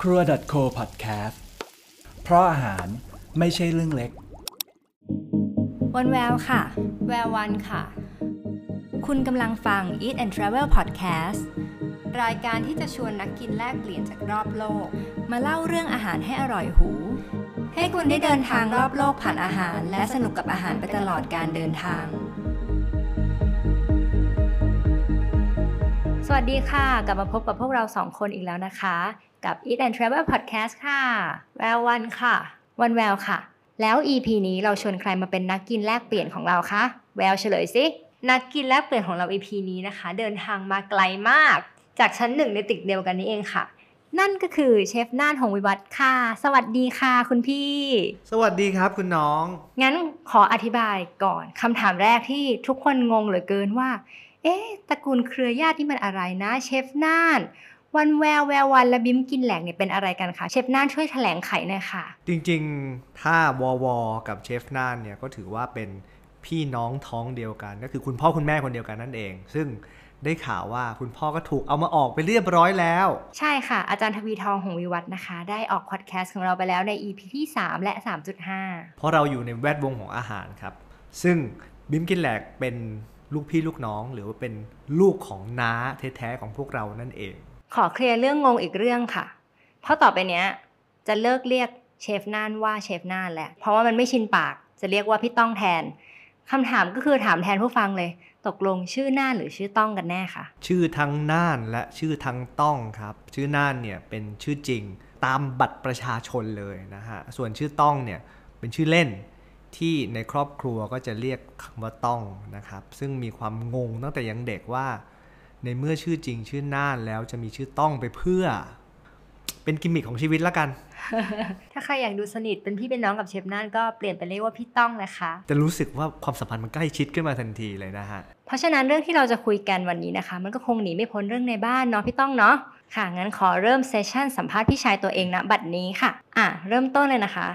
ครัว .co podcast เพราะอาหารไม่ใช่เรื่องเล็ก วันแววค่ะ แวววันค่ะ คุณกำลังฟัง Eat and Travel Podcast รายการที่จะชวนนักกินแลกเปลี่ยนจากรอบโลก มาเล่าเรื่องอาหารให้อร่อยหู ให้คุณได้เดินทางรอบโลกผ่านอาหาร และสนุกกับอาหารไปตลอดการเดินทาง สวัสดีค่ะ กลับมาพบกับพวกเราสองคนอีกแล้วนะคะ กับ Eat and Travel Podcast ค่ะ แวววันค่ะ วันแววค่ะ แล้ว EP นี้เราชวนใครมาเป็นนักกินแลกเปลี่ยนของเราคะแววเฉลยสินักกินแลกเปลี่ยนของเรา EP นี้นะคะ เดินทางมาไกลมาก จากชั้นหนึ่งในตึกเดียวกันนี้เองค่ะ นั่นก็คือเชฟน่านหงวิวัฒน์ค่ะ สวัสดีค่ะคุณพี่ สวัสดีครับคุณน้อง งั้นขออธิบายก่อนคำถามแรกที่ทุกคนงงเหลือเกินว่า เอ๊ะตระกูลเครือญาติที่มันอะไรนะเชฟน่าน วันแววแวววันและบิมกินแหลกเนี่ยเป็นอะไรกันคะเชฟน่านช่วยแถลงไขหน่อยค่ะ จริงๆ ถ้าวอวกับเชฟน่านเนี่ยก็ถือว่าเป็นพี่น้องท้องเดียวกัน ก็คือคุณพ่อคุณแม่คนเดียวกันนั่นเอง ซึ่งได้ข่าวว่าคุณพ่อก็ถูกเอามาออกไปเรียบร้อยแล้ว ใช่ค่ะ อาจารย์ทวีทองหงวิวัฒน์นะคะ ได้ออกพอดแคสต์ของเราไปแล้วใน EP ที่ 3 และ 3.5 เพราะเราอยู่ในแวดวงของอาหารครับ ซึ่งบิมกินแหลกเป็นลูกพี่ลูกน้อง หรือว่าเป็นลูกของน้าแท้ๆของพวกเรานั่นเอง ขอเคลียร์เรื่องงงอีกเรื่องค่ะ เพราะต่อไปเนี้ยจะเลิกเรียกเชฟน่านว่าเชฟน่านแหละ เพราะว่ามันไม่ชินปาก จะเรียกว่าพี่ต้องแทนคำถามก็คือถามแทนผู้ฟังเลย ตกลงชื่อน่านหรือชื่อต้องกันแน่คะชื่อทั้งน่านและชื่อทั้งต้องครับ ชื่อน่านเนี่ยเป็นชื่อจริงตามบัตรประชาชนเลยนะฮะ ส่วนชื่อต้องเนี่ยเป็นชื่อเล่นที่ในครอบครัวก็จะเรียกคำว่าต้องนะครับ ซึ่งมีความงงตั้งแต่ยังเด็กว่า ในเมื่อชื่อจริงชื่อน่านแล้วจะมีชื่อต้องไปเพื่อ เป็นกิมมิคของชีวิตละกัน ถ้าใครอยากดูสนิทเป็นพี่เป็นน้องกับเชฟน่านก็เปลี่ยนไปเรียกว่าพี่ต้องนะคะ จะรู้สึกว่าความสัมพันธ์มันใกล้ชิดขึ้นมาทันทีเลยนะฮะ เพราะฉะนั้นเรื่องที่เราจะคุยกันวันนี้นะคะ มันก็คงหนีไม่พ้นเรื่องในบ้านเนาะพี่ต้องเนาะค่ะ งั้นขอเริ่มเซสชั่นสัมภาษณ์พี่ชายตัวเองนะบัดนี้ค่ะ อะ เริ่มต้นเลยนะคะ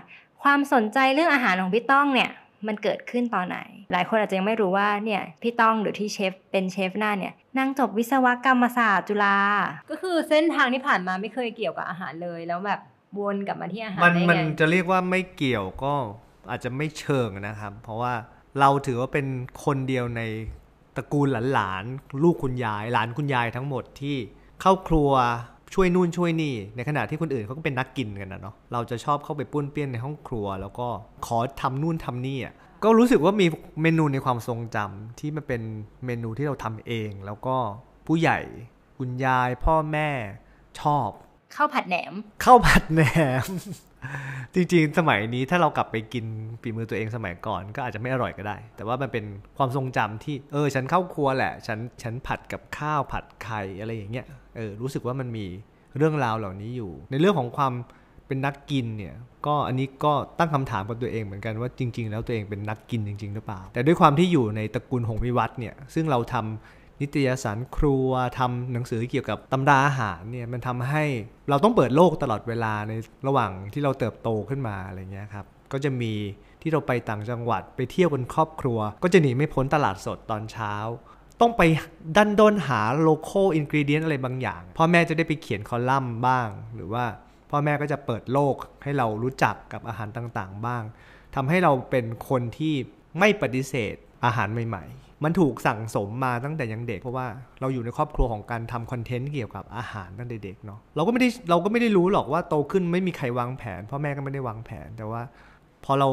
ความสนใจเรื่องอาหารของพี่ต้องเนี่ย มันเกิดขึ้นตอนไหน หลายคนอาจจะยังไม่รู้ว่าเนี่ยพี่ต้องหรือที่เชฟเป็นเชฟหน้าเนี่ยนั่งจบวิศวกรรมศาสตร์จุฬาก็คือเส้นทางที่ผ่านมาไม่เคยเกี่ยวกับอาหารเลยแล้วแบบวนกลับมาที่อาหารมันได้มันไงจะเรียกว่าไม่เกี่ยวก็อาจจะไม่เชิงนะครับ เพราะว่าเราถือว่าเป็นคนเดียวในตระกูลหลานๆลูกคุณยาย หลานคุณยายทั้งหมดที่เข้าครัว ช่วยนู่นช่วยนี่ ในขณะที่คนอื่นเขาก็เป็นนักกินกันนะเนาะเราจะชอบเข้าไปปุ้นเปี้ยนในห้องครัว แล้วก็ขอทำนู่นทำนี่อะก็รู้สึกว่ามีเมนูในความทรงจำที่มันเป็นเมนูที่เราทำเอง แล้วก็ผู้ใหญ่คุณยายพ่อแม่ชอบข้าวผัดแหนมข้าวผัดแหนม จริงๆ สมัยนี้ถ้าเรากลับไปกินฝีมือตัวเองสมัยก่อน ก็อาจจะไม่อร่อยก็ได้ แต่ว่ามันเป็นความทรงจำที่เออ ฉันเข้าครัวแหละ ฉันฉันผัดกับข้าวผัดไข่อะไรอย่างเงี้ย เออรู้สึกว่ามันมีเรื่องราวเหล่านี้อยู่ ในเรื่องของความเป็นนักกินเนี่ยก็อันนี้ก็ตั้งคำถามกับตัวเองเหมือนกันว่าจริง ๆ แล้วตัวเองเป็นนักกินจริง ๆ หรือเปล่า แต่ด้วยความที่อยู่ในตระกูลหงวิวัฒน์เนี่ยซึ่งเราทำนิตยสารครัวทำหนังสือเกี่ยวกับตำราอาหารเนี่ยมันทำให้เราต้องเปิดโลกตลอดเวลาในระหว่างที่เราเติบโตขึ้นมาอะไรเงี้ยครับก็จะมีที่เราไปต่างจังหวัดไปเที่ยวกันครอบครัว ก็จะหนีไม่พ้นตลาดสดตอนเช้า ต้องไปดั้นด้นหา local ingredient อะไรบางอย่าง พ่อแม่จะได้ไปเขียนคอลัมน์บ้าง หรือว่าพ่อแม่ก็จะเปิดโลกให้เรารู้จักกับอาหารต่างๆ บ้างทำให้เราเป็นคนที่ไม่ปฏิเสธอาหารใหม่ ๆ มันถูกสั่งสมมาตั้งแต่ยังเด็ก เพราะว่าเราอยู่ในครอบครัวของการทำคอนเทนต์เกี่ยวกับอาหารตั้งแต่เด็กเนาะเราก็ไม่ได้เราก็ไม่ได้รู้หรอกว่าโตขึ้นไม่มีใครวางแผน พ่อแม่ก็ไม่ได้วางแผนแต่ว่า พอเรา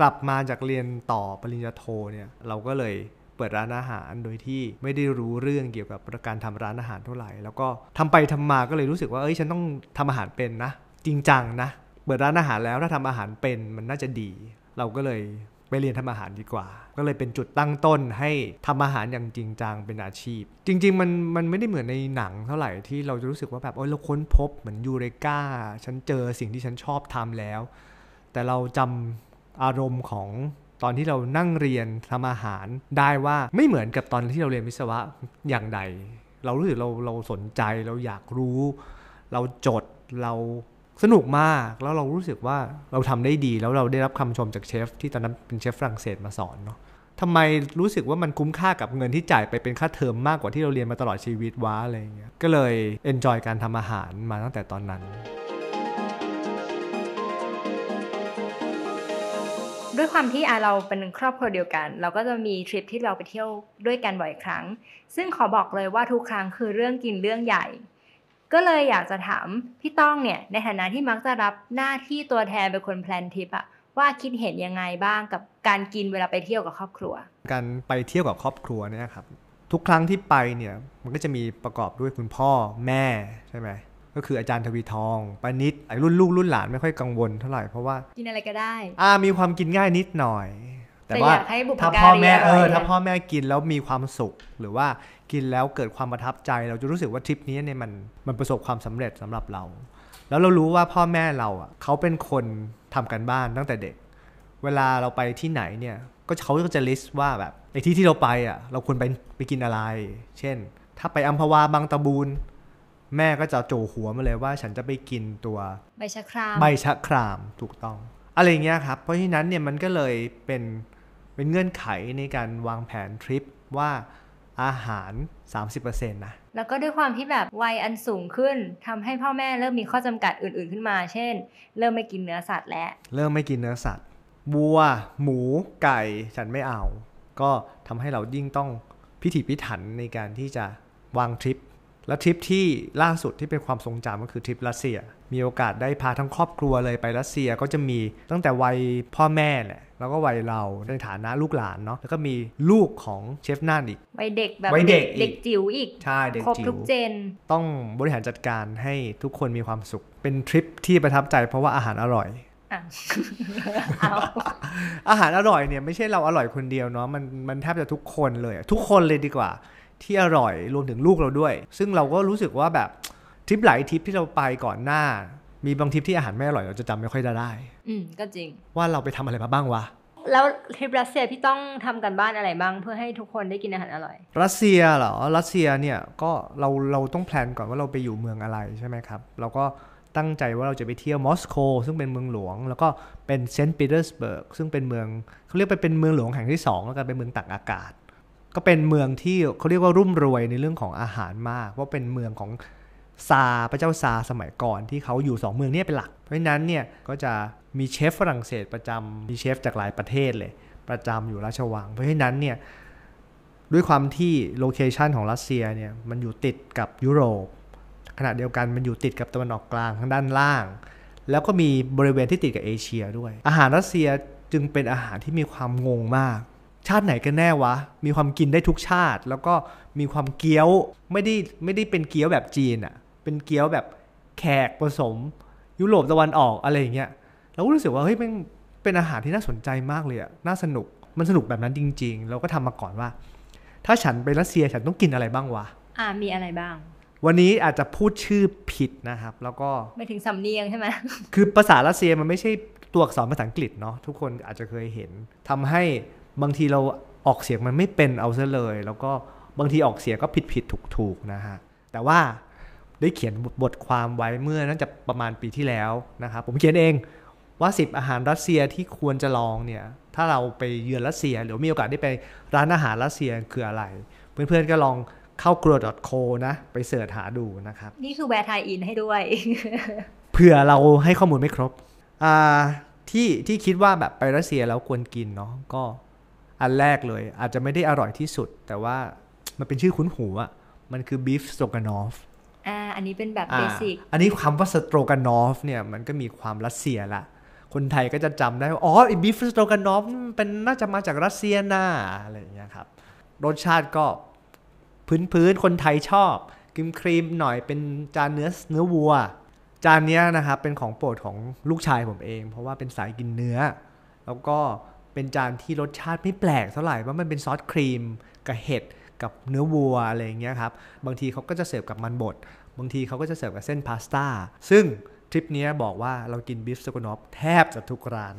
กลับมาจากเรียนต่อปริญญาโทเนี่ยเราก็เลย เปิดร้านอาหารโดยที่ไม่ได้รู้เรื่องเกี่ยวกับการทำร้านอาหารเท่าไหร่ แล้วก็ทำไปทำมาก็เลยรู้สึกว่าเอ้ยฉันต้องทำอาหารเป็นนะ จริงจังนะ เปิดร้านอาหารแล้วถ้าทำอาหารเป็นมันน่าจะดี เราก็เลยไปเรียนทำอาหารดีกว่า ก็เลยเป็นจุดตั้งต้นให้ทำอาหารอย่างจริงจังเป็นอาชีพ จริง ๆ มันมันไม่ได้เหมือนในหนังเท่าไหร่ที่เราจะรู้สึกว่าแบบโอ้ยเราค้นพบเหมือนยูเรกาฉันเจอสิ่งที่ฉันชอบทำแล้ว แต่เราจำอารมณ์ของ ตอนที่เรานั่งเรียนทำอาหารได้ว่าไม่เหมือนกับตอนที่เราเรียนวิศวะอย่างใด เรารู้สึกเราเราสนใจเราอยากรู้ เราจดเราสนุกมากแล้วเรารู้สึกว่าเราทำได้ดีแล้วเราได้รับคำชมจากเชฟที่ตอนนั้นเป็นเชฟฝรั่งเศสมาสอนเนาะทำไมรู้สึกว่ามันคุ้มค่ากับเงินที่จ่ายไปเป็นค่าเทอมมากกว่าที่เราเรียนมาตลอดชีวิตวะอะไรอย่างเงี้ยก็เลยenjoy การทำอาหารมาตั้งแต่ตอนนั้น ด้วยความที่เราเป็นครอบครัวเดียวกัน เราก็จะมีทริปที่เราไปเที่ยวด้วยกันบ่อยครั้ง ซึ่งขอบอกเลยว่าทุกครั้งคือเรื่องกินเรื่องใหญ่ ก็เลยอยากจะถามพี่ต้องเนี่ยในฐานะที่มักจะรับหน้าที่ตัวแทนเป็นคน plan ทริปอะว่าคิดเห็นยังไงบ้างกับการกินเวลาไปเที่ยวกับครอบครัว การไปเที่ยวกับครอบครัวเนี่ยครับทุกครั้งที่ไปเนี่ยมันก็จะมีประกอบด้วยคุณพ่อแม่ใช่ไหม ก็คืออาจารย์ทวีทองปานิดไอ้รุ่นลูกรุ่นหลานไม่ค่อยกังวลเท่าไหร่เพราะว่ากินอะไรก็ได้อ่ามีความกินง่ายนิดหน่อย แต่แต่ว่าอยากให้บุพถ้าการีพ่อแม่อร่เออยอนะถ้าพ่อแม่กินแล้วมีความสุข หรือว่ากินแล้วเกิดความประทับใจ เราจะรู้สึกว่าทริปนี้เนี่ยมันมันประสบความสำเร็จสำหรับเรา แล้วเรารู้ว่าพ่อแม่เราอะเขาเป็นคนทำกันบ้านตั้งแต่เด็ก เวลาเราไปที่ไหนเนี่ยก็เขาก็จะลิสต์ว่าแบบไอ้ที่ที่เราไปอะเราควรไปไปกินอะไร เช่น ถ้าไปอัมพวาบางตะบูน แม่ก็จะโจหัวมาเลยว่าฉันจะไปกินตัวใบชะครามใบชะครามถูกต้อง อะไรเงี้ยครับ เพราะฉะนั้นเนี่ยมันก็เลยเป็นเป็นเงื่อนไขในการวางแผนทริปว่าอาหาร 30%นะแล้วก็ด้วยความที่แบบวัยอันสูงขึ้นทำให้พ่อแม่เริ่มมีข้อจำกัดอื่น ๆขึ้นมา เช่น เริ่มไม่กินเนื้อสัตว์แล้วเริ่มไม่กินเนื้อสัตว์วัว หมู ไก่ฉันไม่เอา ก็ทำให้เรายิ่งต้องพิถีพิถันในการที่จะวางทริป และทริปที่ล่าสุดที่เป็นความทรงจำก็คือทริปรัสเซีย มีโอกาสได้พาทั้งครอบครัวเลยไปรัสเซียก็จะมีตั้งแต่วัยพ่อแม่แหละแล้วก็วัยเราในฐานะลูกหลานเนาะแล้วก็มีลูกของเชฟน่านอีกวัยเด็กแบบวัยเด็กอีกเด็กจิ๋วอีกใช่เด็กครบจิ๋ทุวกเจน ต้องบริหารจัดการให้ทุกคนมีความสุข เป็นทริปที่ประทับใจเพราะว่าอาหารอร่อยอะเอาอาหารอร่อยเนี่ยไม่ใช่เราอร่อยคนเดียวเนาะมันมันแทบจะทุกคนเลยอะทุกคนเลยดีกว่า ที่อร่อยรวมถึงลูกเราด้วย ซึ่งเราก็รู้สึกว่าแบบทริปหลายทริปที่เราไปก่อนหน้า มีบางทริปที่อาหารไม่อร่อยเราจะจำไม่ค่อยได้ได้ อืมก็จริง ว่าเราไปทำอะไรมาบ้างวะแล้วทริปรัสเซียพี่ต้องทำกันบ้านอะไรบ้างเพื่อให้ทุกคนได้กินอาหารอร่อย รัสเซียเหรอรัสเซียเนี่ยก็เราเราต้อง plan ก่อนว่าเราไปอยู่เมืองอะไรใช่ไหมครับเราก็ตั้งใจว่าเราจะไปเที่ยวมอสโกซึ่งเป็นเมืองหลวง แล้วก็เป็นเซนต์ปีเตอร์สเบิร์กซึ่งเป็นเมืองเขาเรียกไปเป็นเมืองหลวงแห่งที่สองแล้วกันเป็นเมืองตากอากาศ ก็เป็นเมืองที่เขาเรียกว่ารุ่มรวยในเรื่องของอาหารมากว่าเป็นเมืองของซาร์พระเจ้าซาร์สมัยก่อนที่เขาอยู่สองเมืองนี้เป็นหลัก เพราะฉะนั้นเนี่ยก็จะมีเชฟฝรั่งเศสประจำมีเชฟจากหลายประเทศเลย ประจำอยู่ราชวัง เพราะฉะนั้นเนี่ยด้วยความที่โลเคชันของรัสเซียเนี่ยมันอยู่ติดกับยุโรปขณะเดียวกันมันอยู่ติดกับตะวันออกกลางทางด้านล่าง แล้วก็มีบริเวณที่ติดกับเอเชียด้วย อาหารรัสเซียจึงเป็นอาหารที่มีความงงมาก ชาติไหนกันแน่วะ มีความกินได้ทุกชาติ แล้วก็มีความเกี๊ยวไม่ได้ไม่ได้เป็นเกี๊ยวแบบจีนอะ่ะ เป็นเกี๊ยวแบบแขกผสม ยุโรปตะวันออกอะไรอย่างเงี้ยเราก็รู้สึกว่าเฮ้ยมันเป็นอาหารที่น่าสนใจมากเลยอะน่าสนุกมันสนุกแบบนั้นจริง ๆ เราก็ทำมาก่อนว่า ถ้าฉันไปรัสเซียฉันต้องกินอะไรบ้างวะอ่ามีอะไรบ้าง วันนี้อาจจะพูดชื่อผิดนะครับ แล้วก็ไม่ถึงสำเนียงใช่ไหมคือภาษารัสเซียมันไม่ใช่ตัวอักษรภาษาอังกฤษเนาะทุกคนอาจจะเคยเห็นทำให้ บางทีเราออกเสียงมันไม่เป็นเอาซะเลย แล้วก็บางทีออกเสียงก็ผิดผิดถูกถูกๆนะฮะ แต่ว่าได้เขียนบทความไว้เมื่อน่าจะประมาณปีที่แล้วนะครับ ผมเขียนเองว่า 10 อาหารรัสเซียที่ควรจะลองเนี่ย ถ้าเราไปเยือนรัสเซีย หรือมีโอกาสได้ไปร้านอาหารรัสเซียคืออะไร เพื่อนๆก็ลองเข้าครัว .co นะ ไปเสิร์ชหาดูนะครับ นี่คือแวร์ไทยอินให้ด้วย เผื่อเราให้ข้อมูลไม่ครบอ่าที่ที่คิดว่าแบบไปรัสเซียแล้วควรกินเนาะก็ อันแรกเลย อาจจะไม่ได้อร่อยที่สุด แต่ว่ามันเป็นชื่อคุ้นหูอะมันคือ beef stroganoff อ่าอันนี้เป็นแบบอ่า basic อันนี้คำว่า stroganoff เนี่ยมันก็มีความรัสเซียละคนไทยก็จะจำได้ว่าอ๋อไอ้ beef stroganoff มันเป็นน่าจะมาจากรัสเซียนะอะไรอย่างเงี้ยครับรสชาติก็พื้นพื้นๆคนไทยชอบครีมครีมๆหน่อยเป็นจานเนื้อเนื้อวัว จานเนี้ยนะครับเป็นของโปรดของลูกชายผมเอง เพราะว่าเป็นสายกินเนื้อ แล้วก็ เป็นจานที่รสชาติไม่แปลกเท่าไหร่ว่ามันเป็นซอสครีมกับเห็ดกับเนื้อวัวอะไรอย่างเงี้ยครับ บางทีเขาก็จะเสิร์ฟกับมันบด บางทีเขาก็จะเสิร์ฟกับเส้นพาสต้า ซึ่งทริปเนี้ยบอกว่าเรากิน beef stroganoff แทบจะทุกร้าน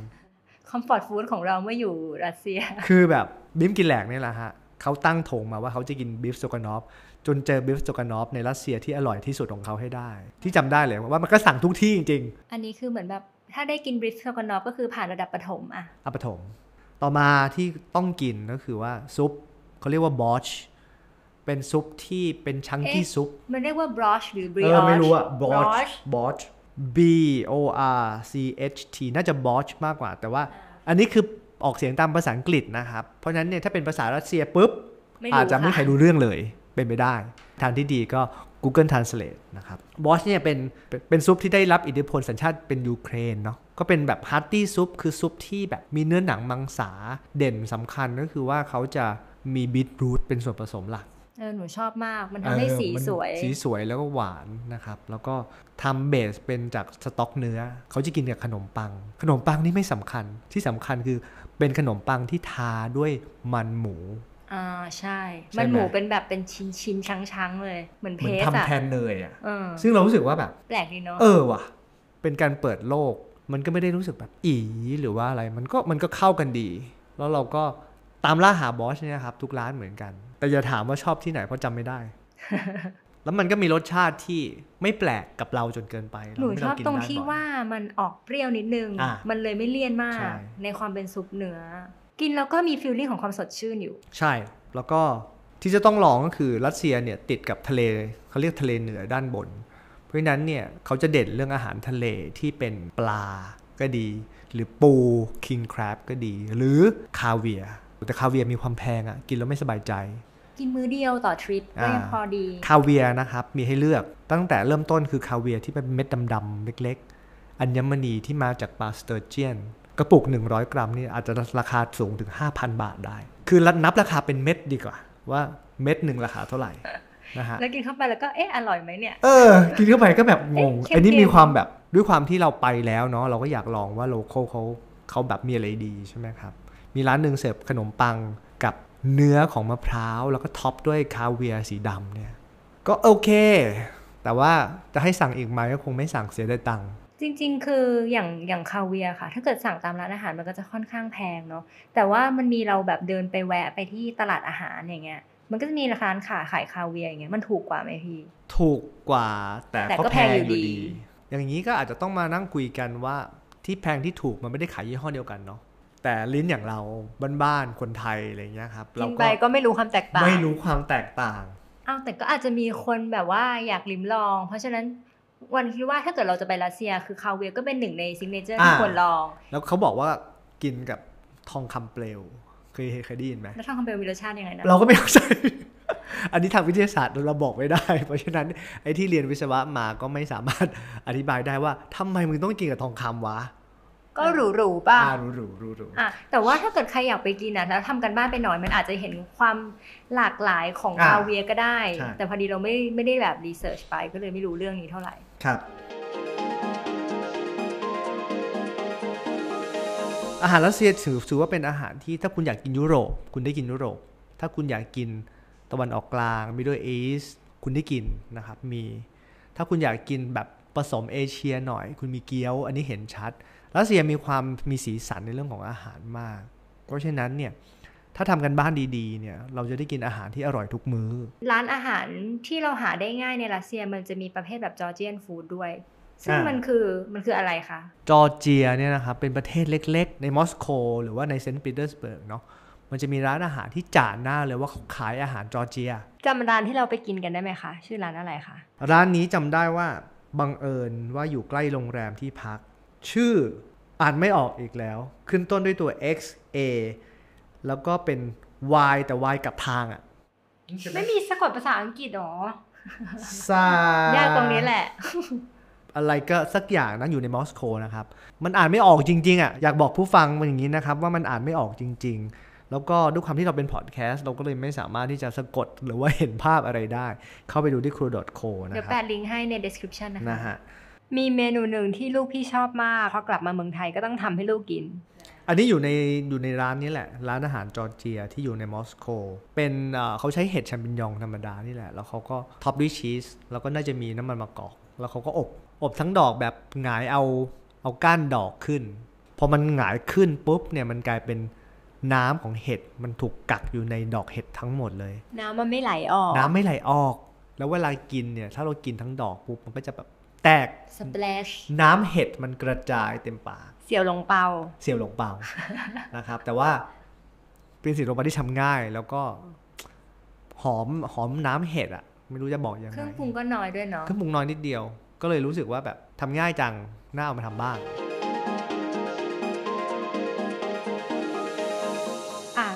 comfort food ของเราเมื่ออยู่รัสเซีย คือแบบบิมกินแหลกเนี่ยแหละฮะเขาตั้งธงมาว่าเขาจะกิน beef stroganoff จนเจอ beef stroganoff ในรัสเซียที่อร่อยที่สุดของเขาให้ได้ ที่จำได้เลยว่ามันก็สั่งทุกที่จริงอันนี้คือเหมือนแบบถ้าได้กินบริสโกนอฟก็คือผ่านระดับประถมอะๆอัปฐม ต่อมาที่ต้องกินก็คือว่าซุปเขาเรียกว่าบอชเป็นซุปที่เป็นชังกี้เอ๊ะซุป มันเรียกว่าบรอชหรือบริเอออชไม่รู้อะบอช broche บอช B O R C H T น่าจะบอชมากกว่า แต่ว่าอันนี้คือออกเสียงตามภาษาอังกฤษนะครับ เพราะฉะนั้นเนี่ยถ้าเป็นภาษารัสเซียปุ๊บไม่รู้อาจจะไม่มีค่ะใครรู้เรื่องเลย เป็นไปได้ ทางที่ดีก็ Google Translate นะครับ borscht เนี่ยเป็นเป็นเป็นซุปที่ได้รับอิทธิพลสัญชาติเป็นยูเครนเนาะก็เป็นแบบ hearty soup คือซุปที่แบบมีเนื้อหนังมังสาเด่นสำคัญก็คือว่าเขาจะมีบีทรูทเป็นส่วนผสมหลักเออหนูชอบมากมันทำให้สีเออมันสวย สีสวยแล้วก็หวานนะครับ แล้วก็ทำ base เป็นจากสต๊อกเนื้อ เขาจะกินกับขนมปัง ขนมปังนี่ไม่สำคัญที่สำคัญคือเป็นขนมปังที่ทาด้วยมันหมู อ่าใช่ใช่มันไหมหมูเป็นแบบเป็นชิ้นชิ้นๆช้างๆเลย เหมือนเหเพมือนสทำอะแทนเนยอะเออซึ่งเรารู้สึกว่าแบบ แปลกดีเนาะเออว่ะ เป็นการเปิดโลก มันก็ไม่ได้รู้สึกแบบอีหรือว่าอะไร มันก็มันก็เข้ากันดี แล้วเราก็ตามล่าหาบอสเนี่ยครับ ทุกร้านเหมือนกัน แต่อย่าถามว่าชอบที่ไหนเพราะจำไม่ได้ แล้วมันก็มีรสชาติที่ไม่แปลกกับเราจนเกินไปหนูเาชอบกิตรงได้ที่บ่อยว่ามันออกเปรี้ยวนิดนึงอะมันเลยไม่เลี่ยนมากใช่ในความเป็นซุปเนื้อ กินแล้วก็มี feeling ของความสดชื่นอยู่ ใช่ แล้วก็ที่จะต้องลองก็คือรัสเซียเนี่ยติดกับทะเลเขาเรียกทะเลเหนือด้านบน เพราะฉะนั้นเนี่ยเขาจะเด่นเรื่องอาหารทะเลที่เป็นปลาก็ดี หรือปู king crab ก็ดี หรือคาเวียร์แต่คาเวียร์มีความแพงอะ่ะกินแล้วไม่สบายใจ กินมื้อเดียวต่อทริปก็ยังอ่าพอดี คาเวียร์นะครับมีให้เลือกตั้งแต่เริ่มต้นคือคาเวียร์ที่เป็นเม็ดดำๆเล็ก ๆ อัญมณีที่มาจากปลาสเตอร์เจียน กระปุก 100 กรัมนี่อาจจะราคาสูงถึง 5,000 บาทได้ คือนับราคาเป็นเม็ดดีกว่า ว่าเม็ดหนึ่งราคาเท่าไหร่นะฮะแล้วกินเข้าไปแล้วก็เอ๊ะอร่อยไหมเนี่ย เออ กินเข้าไปก็แบบงงเอ๊ะเค็มๆอันนี้มีความแบบด้วยความที่เราไปแล้วเนาะเราก็อยากลองว่า local เขาเขาแบบมีอะไรดีใช่ไหมครับ มีร้านหนึ่งเสิร์ฟขนมปังกับเนื้อของมะพร้าวแล้วก็ top ด้วยคาเวียร์สีดำเนี่ย ก็โอเค แต่ว่าจะให้สั่งอีกไหมก็คงไม่สั่งเสียได้ตังค์ จริง ๆ คืออย่างอย่างคาเวียร์ค่ะ ถ้าเกิดสั่งตามร้านอาหารมันก็จะค่อนข้างแพงเนาะแต่ว่ามันมีเราแบบเดินไปแวะไปที่ตลาดอาหารอย่างเงี้ยมันก็จะมีร้านขายขายคาเวียร์อย่างเงี้ยมันถูกกว่าไหมพี่ถูกกว่าแต่แต่ก็ก็แพแพงงออยู่ยู่ดีดี อย่างนี้ก็อาจจะต้องมานั่งคุยกันว่าที่แพงที่ถูกมันไม่ได้ขายยี่ห้อเดียวกันเนาะแต่ลิ้นอย่างเราบ้านๆคนไทยอะไรอย่างเงี้ยครับกิเรานก็ไปก็ไม่รู้ความแตกต่าง ไม่รู้ความแตกต่างอ้าวแต่ก็อาจจะมีคนแบบว่าอยากลิ้มลอง เพราะฉะนั้น วันคิดว่าถ้าเกิดเราจะไปรัสเซีย คือคาเวียร์ก็เป็นหนึ่งใน signature ที่อ่าควรลอง แล้วเขาบอกว่ากินกับทองคำเปลวเคยเคยได้ยินไหมแล้วทองคำเปลวมีรสชาติยังไงนะเราก็ไม่เข้าใจอันนี้ทางวิทยาศาสตร์เราบอกไม่ได้ เพราะฉะนั้นไอ้ที่เรียนวิศวะมาก็ไม่สามารถอธิบายได้ว่าทำไมมึงต้องกินกับทองคำวะก็หรูๆป่ะอ่ารู้รู้รู้รู้อะแต่ว่าถ้าเกิดใครอยากไปกินอะแล้วทำกันบ้านไปหน่อยมันอาจจะเห็นความหลากหลายของอ่าคาเวียร์ก็ได้ใช่แต่พอดีเราไม่ไม่ได้แบบรีเสิร์ชไปก็เลยไม่รู้เรื่องนี้เท่าไหร่ ครับอาหารรัสเซียถือถือว่าเป็นอาหารที่ถ้าคุณอยากกินยุโรป คุณได้กินยุโรป ถ้าคุณอยากกินตะวันออกกลางมิดเดิลอีสคุณได้กินนะครับมีถ้าคุณอยากกินแบบผสมเอเชียหน่อย คุณมีเกี๊ยว อันนี้เห็นชัดรัสเซียมีความมีสีสันในเรื่องของอาหารมาก เพราะฉะนั้นเนี่ย ถ้าทำการบ้านดีๆ เนี่ย เราจะได้กินอาหารที่อร่อยทุกมื้อ ร้านอาหารที่เราหาได้ง่ายในรัสเซียมันจะมีประเภทแบบ Georgian food ด้วย ซึ่งอ่ามัมันคือมันคืออะไรคะ จอร์เจียเนี่ยนะครับ เป็นประเทศเล็กๆ ในมอสโกหรือว่าในเซนต์ปีเตอร์สเบิร์กเนาะมันจะมีร้านอาหารที่จั่วหน้าเลยว่าเขาขายอาหารจอร์เจียจำร้านที่เราไปกินกันได้ไหมคะ ชื่อร้านอะไรคะ ร้านนี้จำได้ว่าบังเอิญว่าอยู่ใกล้โรงแรมที่พัก ชื่ออ่านไม่ออกอีกแล้ว ขึ้นต้นด้วยตัว X A แล้วก็เป็น Y แต่ Y กับทางอะไม่มีสะกดภาษาอังกฤษหรอซายากตรงนี้แหละ อะไรก็สักอย่างนะอยู่ในมอสโกนะครับ มันอ่านไม่ออกจริงๆอะอยากบอกผู้ฟังมันอย่างนี้นะครับ ว่ามันอ่านไม่ออกจริง ๆ แล้วก็ด้วยความที่เราเป็นพอดแคสต์เราก็เลยไม่สามารถที่จะสะกดหรือว่าเห็นภาพอะไรได้ เข้าไปดูที่ crew.co นะเดี๋ยวคแปะรับลิงก์ให้ใน description นะคะนะฮะ มีเมนูหนึ่งที่ลูกพี่ชอบมากพอกลับมาเมืองไทยก็ต้องทำให้ลูกกิน อันนี้อยู่ในอยู่ในร้านนี้แหละ ร้านอาหารจอร์เจียที่อยู่ในมอสโก เป็นเอ่อเขาใช้เห็ดแชมปิญญองธรรมดานี่แหละ แล้วเขาก็ท็อปด้วยชีส แล้วก็น่าจะมีน้ำมันมะกอก แล้วเขาก็อบ อบทั้งดอกแบบหงายเอาเอาก้านดอกขึ้น พอมันหงายขึ้นปุ๊บเนี่ยมันกลายเป็นน้ำของเห็ดมันถูกกักอยู่ในดอกเห็ดทั้งหมดเลย น้ำมันไม่ไหลออก น้ำไม่ไหลออก แล้วเวลากินเนี่ย ถ้าเรากินทั้งดอกปุ๊บมันก็จะแบบ แตกสเปลชน้ำเห็ดมันกระจายเต็มปาก เสี่ยวหลงเปา เสี่ยวหลงเปา นะครับ แต่ว่าเป็นสิ่งลงไปที่ทำง่ายแล้วก็หอมหอมน้ำเห็ดอะไม่รู้จะบอกยังเคไงรื่องปรุงก็น้อยด้วยเนาะ เครื่องปรุงน้อยนิดเดียว ก็เลยรู้สึกว่าแบบทำง่ายจัง น่าเอามาทำบ้าง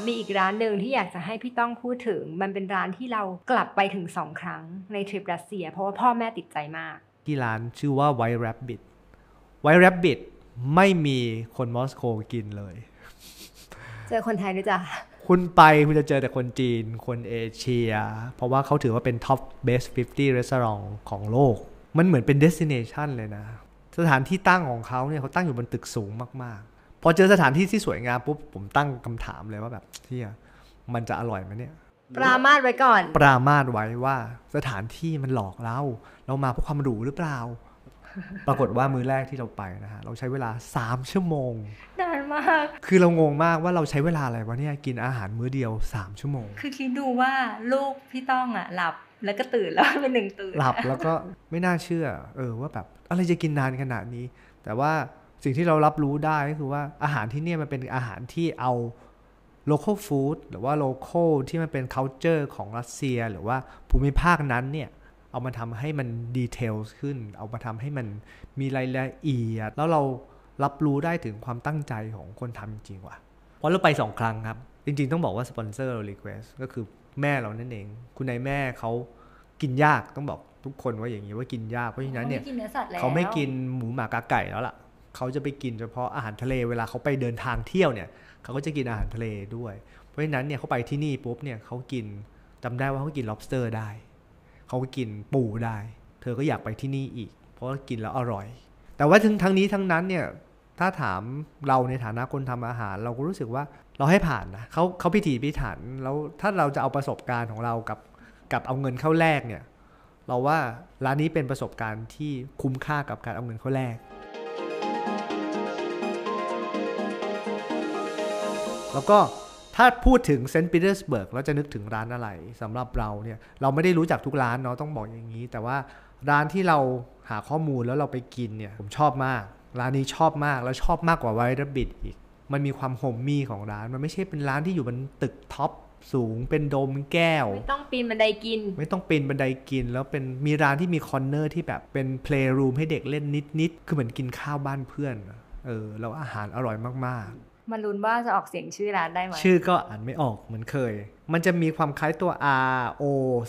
มีอีกร้านหนึ่งที่อยากจะให้พี่ต้องพูดถึง มันเป็นร้านที่เรากลับไปถึงสองครั้งในทริปรัสเซีย เพราะว่าพ่อแม่ติดใจมาก ที่ร้านชื่อว่า White Rabbit White Rabbit ไม่มีคนมอสโกกินเลย เจอคนไทยด้วยจ้ะคุณไปคุณจะเจอแต่คนจีน คนเอเชีย เพราะว่าเขาถือว่าเป็น top best 50 restaurant ของโลก มันเหมือนเป็น destination เลยนะ สถานที่ตั้งของเขาเนี่ยเขาตั้งอยู่บนตึกสูงมากๆ พอเจอสถานที่ที่สวยงามปุ๊บผมตั้งคำถามเลยว่าแบบเที่ยมันจะอร่อยไหมเนี่ย ปรามาสไว้ก่อน ปรามาสไว้ว่าสถานที่มันหลอกเรา เรามาเพราะความหรูหรือเปล่า ปรากฏว่ามือแรกที่เราไปนะฮะ เราใช้เวลา 3 ชั่วโมง นานมาก คือเรางงมากว่าเราใช้เวลาอะไรวะเนี่ย กินอาหารมื้อเดียว 3 ชั่วโมง คือคิดดูว่าลูกพี่ต้องอะหลับแล้วก็ตื่นแล้วเป็นหนึ่งตื่น หลับแล้วก็ไม่น่าเชื่อ เออว่าแบบอะไรจะกินนานขนาดนี้ แต่ว่าสิ่งที่เรารับรู้ได้ก็คือว่าอาหารที่เนี่ยมันเป็นอาหารที่เอา local food หรือว่า local ที่มันเป็น culture ของรัสเซีย หรือว่าภูมิภาคนั้นเนี่ย เอามาทำให้มันดีเทลขึ้น เอามาทำให้มันมีรายละเอียด แล้วเรารับรู้ได้ถึงความตั้งใจของคนทำจริงๆว่ะเพราะเราไปสองครั้งครับ จริง ๆ ต้องบอกว่าสปอนเซอร์เรา request ก็คือแม่เรานั่นเอง คุณนายแม่เขากินยากต้องบอกทุกคนว่าอย่างนี้ว่ากินยากเพราะฉะนั้นเนี่ยขาไม่กินเนื้อสัตว์แล้วเขาไม่กินหมูหมากาไก่แล้วล่ะ เขาจะไปกินเฉพาะอาหารทะเลเวลาเขาไปเดินทางเที่ยวเนี่ยเขาก็จะกินอาหารทะเลด้วย เพราะฉะนั้นเนี่ยเขาไปที่นี่ปุ๊บเนี่ยเขากินจำได้ว่าเขากิน lobster ได้ เขาก็กินปูได้ เธอก็อยากไปที่นี่อีก เพราะกินแล้วอร่อย แต่ว่าทั้งทั้งนี้ทั้งนั้นเนี่ยถ้าถามเราในฐานะคนทำอาหาร เราก็รู้สึกว่าเราให้ผ่านนะเขาเขาพิถีพิถันแล้วถ้าเราจะเอาประสบการณ์ของเรากับกับเอาเงินเข้าแลกเนี่ยเราว่าร้านนี้เป็นประสบการณ์ที่คุ้มค่ากับการเอาเงินเข้าแลก แล้วก็ถ้าพูดถึงเซนต์ปีเตอร์สเบิร์กเราจะนึกถึงร้านอะไรสำหรับเราเนี่ยเราไม่ได้รู้จักทุกร้านเนาะต้องบอกอย่างนี้ แต่ว่าร้านที่เราหาข้อมูลแล้วเราไปกินเนี่ยผมชอบมาก ร้านนี้ชอบมากแล้วชอบมากกว่า White Rabbit อีก มันมีความ homey ของร้าน มันไม่ใช่เป็นร้านที่อยู่บนตึก top สูงเป็นโดมแก้ว ไม่ต้องปีนบันไดกิน ไม่ต้องปีนบันไดกิน แล้วเป็นมีร้านที่มี corner ที่แบบเป็น playroom ให้เด็กเล่นนิดๆคือเหมือนกินข้าวบ้านเพื่อนอะเออแล้วอาหารอร่อยมาก มาลุ้นว่าจะออกเสียงชื่อร้านได้ไหมๆชื่อก็อ่านไม่ออกเหมือนเคย มันจะมีความคล้ายตัว R O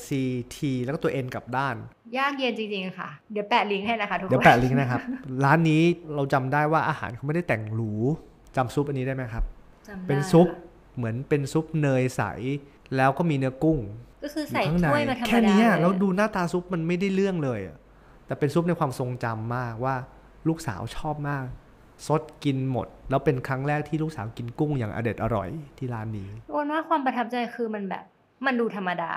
C T แล้วก็ตัว N กลับด้าน ยากเย็นจริงๆค่ะ เดี๋ยวแปะลิงก์ให้นะคะทุกคน เดี๋ยวแปะลิงก์นะครับ ร้านนี้เราจำได้ว่าอาหารเขาไม่ได้แต่งหรูจำซุปอันนี้ได้ไหมครับจำได้เป็นซุปเหมือนเป็นซุปเนยใส แล้วก็มีเนื้อกุ้ง ก็คืออยู่ใส่ข้างในถ้วยมาธรรมดาแค่เนี้ยเลยแล้วดูหน้าตาซุปมันไม่ได้เรื่องเลยอะแต่เป็นซุปในความทรงจำมากว่าลูกสาวชอบมาก ซดกินหมด แล้วเป็นครั้งแรกที่ลูกสาวกินกุ้งอย่างเอร็ดอร่อยที่ร้านนี้วนว่าความประทับใจคือมันแบบ มันดูธรรมดา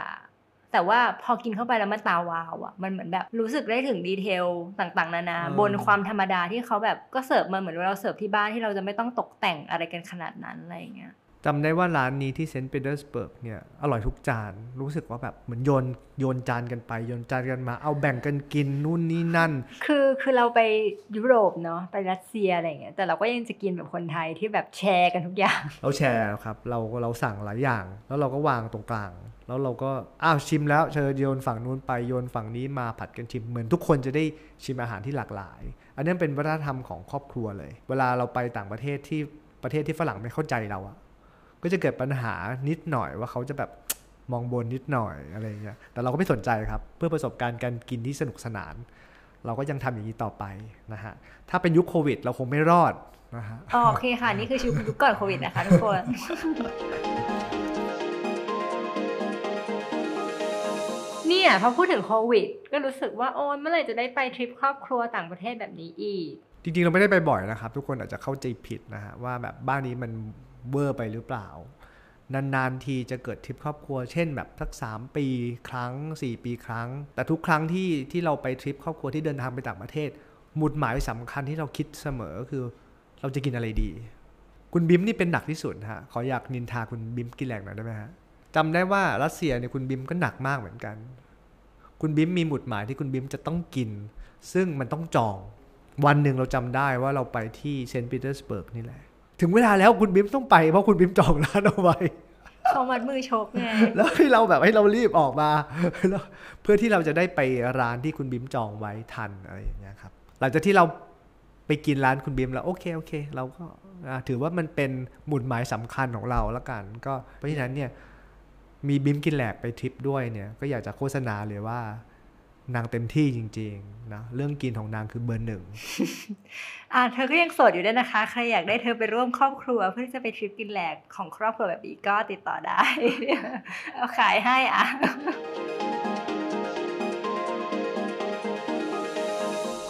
แต่ว่าพอกินเข้าไปแล้วมันตาวาวอะมันเหมือนแบบรู้สึกได้ถึง detail ต่างๆ นานาเออบนความธรรมดาที่เขาแบบก็เสิร์ฟมาเหมือนเราเสิร์ฟที่บ้านที่เราจะไม่ต้องตกแต่งอะไรกันขนาดนั้นอะไรอย่างเงี้ย จำได้ว่าร้านนี้ที่เซนต์ปีเตอร์สเบิร์กเนี่ยอร่อยทุกจานรู้สึกว่าแบบเหมือนโยนโยนจานกันไปโยนจานกันมา เอาแบ่งกันกินนู่นนี่นั่น คือคือเราไปยุโรปเนาะไปรัสเซียอะไรอย่างเงี้ยแต่เราก็ยังจะกินแบบคนไทยที่แบบแชร์กันทุกอย่าง เราแชร์ครับเราเราสั่งหลายอย่าง แล้วเราก็วางตรงกลาง แล้วเราก็อ้าวชิมแล้วเชิญโยนฝั่งนู้นไปโยนฝั่งนี้มาผัดกันชิมเหมือนทุกคนจะได้ชิมอาหารที่หลากหลาย อันนี้เป็นวัฒนธรรมของครอบครัวเลย เวลาเราไปต่างประเทศที่ประเทศที่ฝรั่งไม่เข้าใจเราอะ ก็จะเกิดปัญหานิดหน่อยว่าเขาจะแบบมองบนนิดหน่อยอะไรเงี้ย แต่เราก็ไม่สนใจครับ เพื่อประสบการณ์การกินที่สนุกสนาน เราก็ยังทำอย่างนี้ต่อไปนะฮะ ถ้าเป็นยุคโควิด เราคงไม่รอดนะฮะอ๋อโอเคค่ะ นี่คือชีวิตยุคก่อนโควิดนะคะทุกคนเนี่ยพอพูดถึงโควิด ก็รู้สึกว่าโอ้ยเมื่อไหร่จะได้ไปทริปครอบครัวต่างประเทศแบบนี้อีก จริงๆ เราไม่ได้ไปบ่อยนะครับ ทุกคนอาจจะเข้าใจผิดนะฮะว่าแบบบ้านนี้มัน เวอร์ไปหรือเปล่า นานๆทีจะเกิดทริปครอบครัว เช่นแบบสัก 3 ปีครั้ง 4 ปีครั้ง แต่ทุกครั้งที่ที่เราไปทริปครอบครัวที่เดินทางไปต่างประเทศ หมุดหมายสำคัญที่เราคิดเสมอก็คือเราจะกินอะไรดี คุณบิมนี่เป็นหนักที่สุดฮะขออยากนินทาคุณบิมกินแหลกหน่อยได้ไหมฮะจำได้ว่ารัสเซียเนี่ยคุณบิมก็หนักมากเหมือนกัน คุณบิมมีหมุดหมายที่คุณบิมจะต้องกิน ซึ่งมันต้องจอง วันหนึ่งเราจำได้ว่าเราไปที่เซนต์ปีเตอร์สเบิร์กนี่แหละ ถึงเวลาแล้วคุณบีมต้องไปเพราะคุณบีมจองร้านเอาไว้เขามัดมือชกไงแล้วให้เราแบบให้เรารีบออกมาแล้วเพื่อที่เราจะได้ไปร้านที่คุณบีมจองไว้ทันอะไรอย่างเงี้ยครับ หลังจากที่เราไปกินร้านคุณบีมแล้วโอเคโอเค เราก็อ่าถือว่ามันเป็นหมุดหมายสำคัญของเราแล้วกัน ก็เพราะฉะนั้นเนี่ยมีบีมกินแหลกไปทริปด้วยเนี่ย ก็อยากจะโฆษณาเลยว่า นางเต็มที่จริงๆนะเรื่องกินของนางคือเบอร์หนึ่งอ่าเธอก็ยังโสดอยู่ด้วยนะคะ ใครอยากได้เธอไปร่วมครอบครัว เพื่อที่จะไปทริปกินแหลกของครอบครัวแบบนี้ก็ติดต่อได้เอาขายให้อะ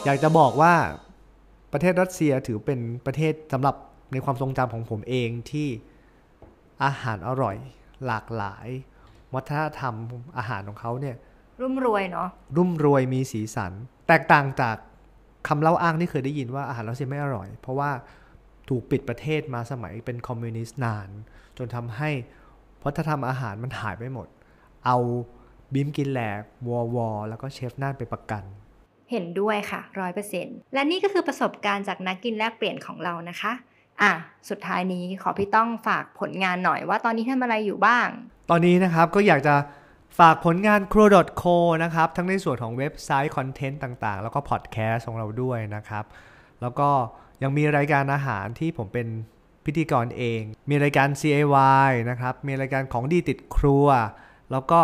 อยากจะบอกว่าประเทศรัสเซียถือเป็นประเทศสำหรับในความทรงจำของผมเองที่อาหารอร่อยหลากหลาย วัฒนธรรมอาหารของเขาเนี่ย รุ่มรวยเนาะรุ่มรวยมีสีสัน แตกต่างจากคำเล่าอ้างที่เคยได้ยินว่าอาหารรัสเซียไม่อร่อย เพราะว่าถูกปิดประเทศมาสมัยเป็นคอมมิวนิสต์นาน จนทำให้วัฒนธรรมอาหารมันหายไปหมด เอาบิมกินแหลกวอวอแล้วก็เชฟน่านไปประกัน เห็นด้วยค่ะร้อยเปอร์เซ็นต์และนี่ก็คือประสบการณ์จากนักกินแลกเปลี่ยนของเรานะคะ อะ สุดท้ายนี้ขอพี่ต้องฝากผลงานหน่อยว่าตอนนี้ทำอะไรอยู่บ้าง ตอนนี้นะครับก็อยากจะ ฝากผลงาน c r o c o นะครับ ทั้งในส่วนของเว็บไซต์ content ต่างๆ แล้วก็พอดแคสต์ของเราด้วยนะครับ แล้วก็ยังมีรายการอาหารที่ผมเป็นพิธีกรเอง มีรายการ CAY นะครับ มีรายการของดีติดครัว แล้วก็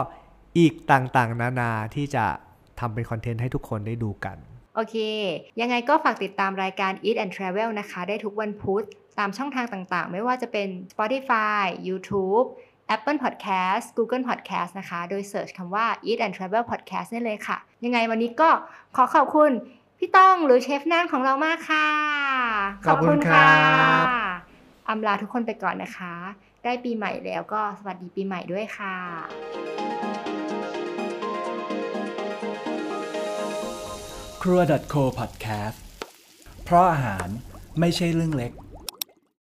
อีกต่างๆ นานาที่จะทำเป็น content ให้ทุกคนได้ดูกัน โอเค ยังไงก็ฝากติดตามรายการ Eat and Travel นะคะ ได้ทุกวันพุธตามช่องทางต่างๆ ไม่ว่าจะเป็น Spotify YouTube Apple Podcast Google Podcast นะคะ โดยเสิร์ชคำว่า Eat and Travel Podcast ได้เลยค่ะ ยังไงวันนี้ก็ขอขอบคุณพี่ต้องหรือเชฟน่านของเรามากค่ะ ขอบคุณครับอำลาทุกคนไปก่อนนะคะ ได้ปีใหม่แล้วก็สวัสดีปีใหม่ด้วยค่ะครัว .co podcast เพราะอาหารไม่ใช่เรื่องเล็ก